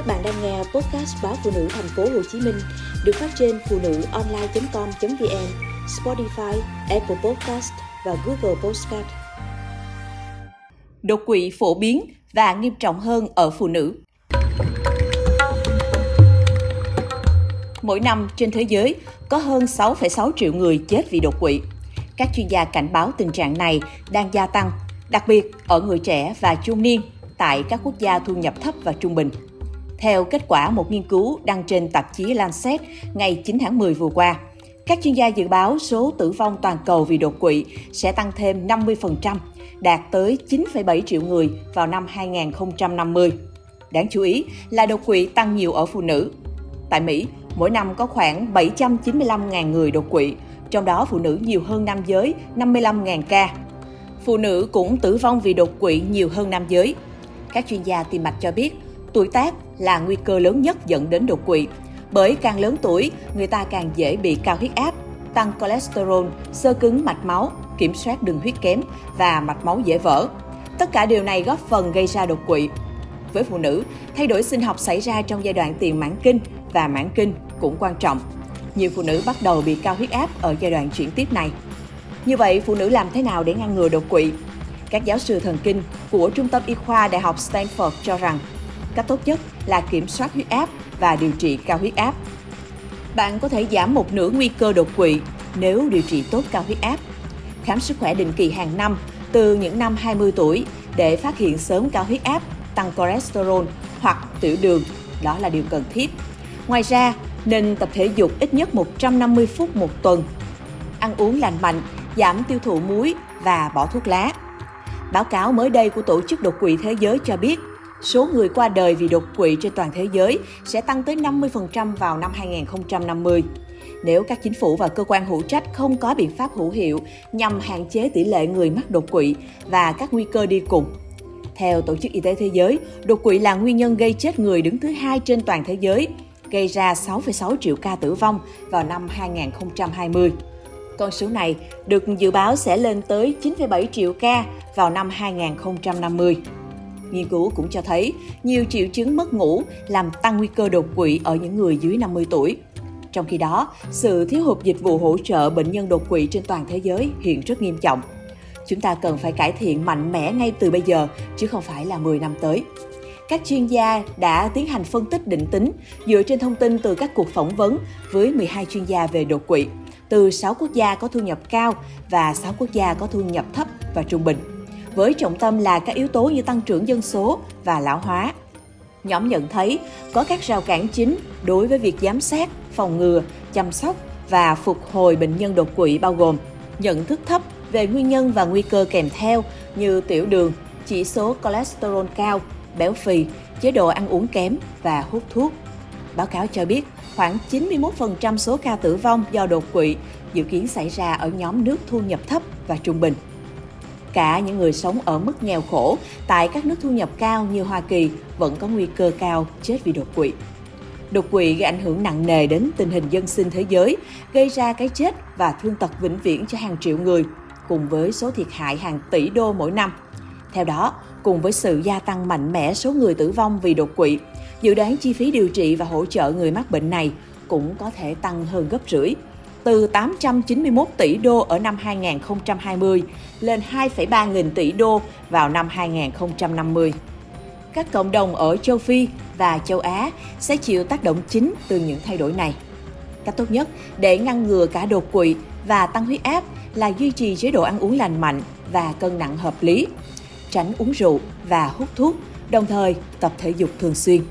Các bạn đang nghe podcast báo phụ nữ thành phố Hồ Chí Minh được phát trên phụ nữ online.com.vn, Spotify, Apple Podcast và Google Podcast. Đột quỵ phổ biến và nghiêm trọng hơn ở phụ nữ. Mỗi năm trên thế giới có hơn 6,6 triệu người chết vì đột quỵ. Các chuyên gia cảnh báo tình trạng này đang gia tăng, đặc biệt ở người trẻ và trung niên tại các quốc gia thu nhập thấp và trung bình. Theo kết quả một nghiên cứu đăng trên tạp chí Lancet ngày 9 tháng 10 vừa qua, các chuyên gia dự báo số tử vong toàn cầu vì đột quỵ sẽ tăng thêm 50%, đạt tới 9,7 triệu người vào năm 2050. Đáng chú ý là đột quỵ tăng nhiều ở phụ nữ. Tại Mỹ, mỗi năm có khoảng 795.000 người đột quỵ, trong đó phụ nữ nhiều hơn nam giới 55.000 ca. Phụ nữ cũng tử vong vì đột quỵ nhiều hơn nam giới. Các chuyên gia tim mạch cho biết, tuổi tác là nguy cơ lớn nhất dẫn đến đột quỵ. Bởi càng lớn tuổi, người ta càng dễ bị cao huyết áp, tăng cholesterol, sơ cứng mạch máu, kiểm soát đường huyết kém và mạch máu dễ vỡ. Tất cả điều này góp phần gây ra đột quỵ. Với phụ nữ, thay đổi sinh học xảy ra trong giai đoạn tiền mãn kinh và mãn kinh cũng quan trọng. Nhiều phụ nữ bắt đầu bị cao huyết áp ở giai đoạn chuyển tiếp này. Như vậy, phụ nữ làm thế nào để ngăn ngừa đột quỵ? Các giáo sư thần kinh của Trung tâm Y khoa Đại học Stanford cho rằng cách tốt nhất là kiểm soát huyết áp và điều trị cao huyết áp. Bạn có thể giảm một nửa nguy cơ đột quỵ nếu điều trị tốt cao huyết áp. Khám sức khỏe định kỳ hàng năm từ những năm 20 tuổi để phát hiện sớm cao huyết áp, tăng cholesterol hoặc tiểu đường, đó là điều cần thiết. Ngoài ra, nên tập thể dục ít nhất 150 phút một tuần. Ăn uống lành mạnh, giảm tiêu thụ muối và bỏ thuốc lá. Báo cáo mới đây của Tổ chức Đột quỵ Thế giới cho biết, số người qua đời vì đột quỵ trên toàn thế giới sẽ tăng tới 50% vào năm 2050. Nếu các chính phủ và cơ quan hữu trách không có biện pháp hữu hiệu nhằm hạn chế tỷ lệ người mắc đột quỵ và các nguy cơ đi cùng. Theo Tổ chức Y tế Thế giới, đột quỵ là nguyên nhân gây chết người đứng thứ hai trên toàn thế giới, gây ra 6,6 triệu ca tử vong vào năm 2020. Con số này được dự báo sẽ lên tới 9,7 triệu ca vào năm 2050. Nghiên cứu cũng cho thấy nhiều triệu chứng mất ngủ làm tăng nguy cơ đột quỵ ở những người dưới 50 tuổi. Trong khi đó, sự thiếu hụt dịch vụ hỗ trợ bệnh nhân đột quỵ trên toàn thế giới hiện rất nghiêm trọng. Chúng ta cần phải cải thiện mạnh mẽ ngay từ bây giờ, chứ không phải là 10 năm tới. Các chuyên gia đã tiến hành phân tích định tính dựa trên thông tin từ các cuộc phỏng vấn với 12 chuyên gia về đột quỵ, từ 6 quốc gia có thu nhập cao và 6 quốc gia có thu nhập thấp và trung bình với trọng tâm là các yếu tố như tăng trưởng dân số và lão hóa. Nhóm nhận thấy có các rào cản chính đối với việc giám sát, phòng ngừa, chăm sóc và phục hồi bệnh nhân đột quỵ bao gồm nhận thức thấp về nguyên nhân và nguy cơ kèm theo như tiểu đường, chỉ số cholesterol cao, béo phì, chế độ ăn uống kém và hút thuốc. Báo cáo cho biết khoảng 91% số ca tử vong do đột quỵ dự kiến xảy ra ở nhóm nước thu nhập thấp và trung bình. Cả những người sống ở mức nghèo khổ tại các nước thu nhập cao như Hoa Kỳ vẫn có nguy cơ cao chết vì đột quỵ. Đột quỵ gây ảnh hưởng nặng nề đến tình hình dân sinh thế giới, gây ra cái chết và thương tật vĩnh viễn cho hàng triệu người, cùng với số thiệt hại hàng tỷ đô mỗi năm. Theo đó, cùng với sự gia tăng mạnh mẽ số người tử vong vì đột quỵ, dự đoán chi phí điều trị và hỗ trợ người mắc bệnh này cũng có thể tăng hơn gấp rưỡi từ 891 tỷ đô ở năm 2020 lên 2,3 nghìn tỷ đô vào năm 2050. Các cộng đồng ở châu Phi và châu Á sẽ chịu tác động chính từ những thay đổi này. Cách tốt nhất để ngăn ngừa cả đột quỵ và tăng huyết áp là duy trì chế độ ăn uống lành mạnh và cân nặng hợp lý, tránh uống rượu và hút thuốc, đồng thời tập thể dục thường xuyên.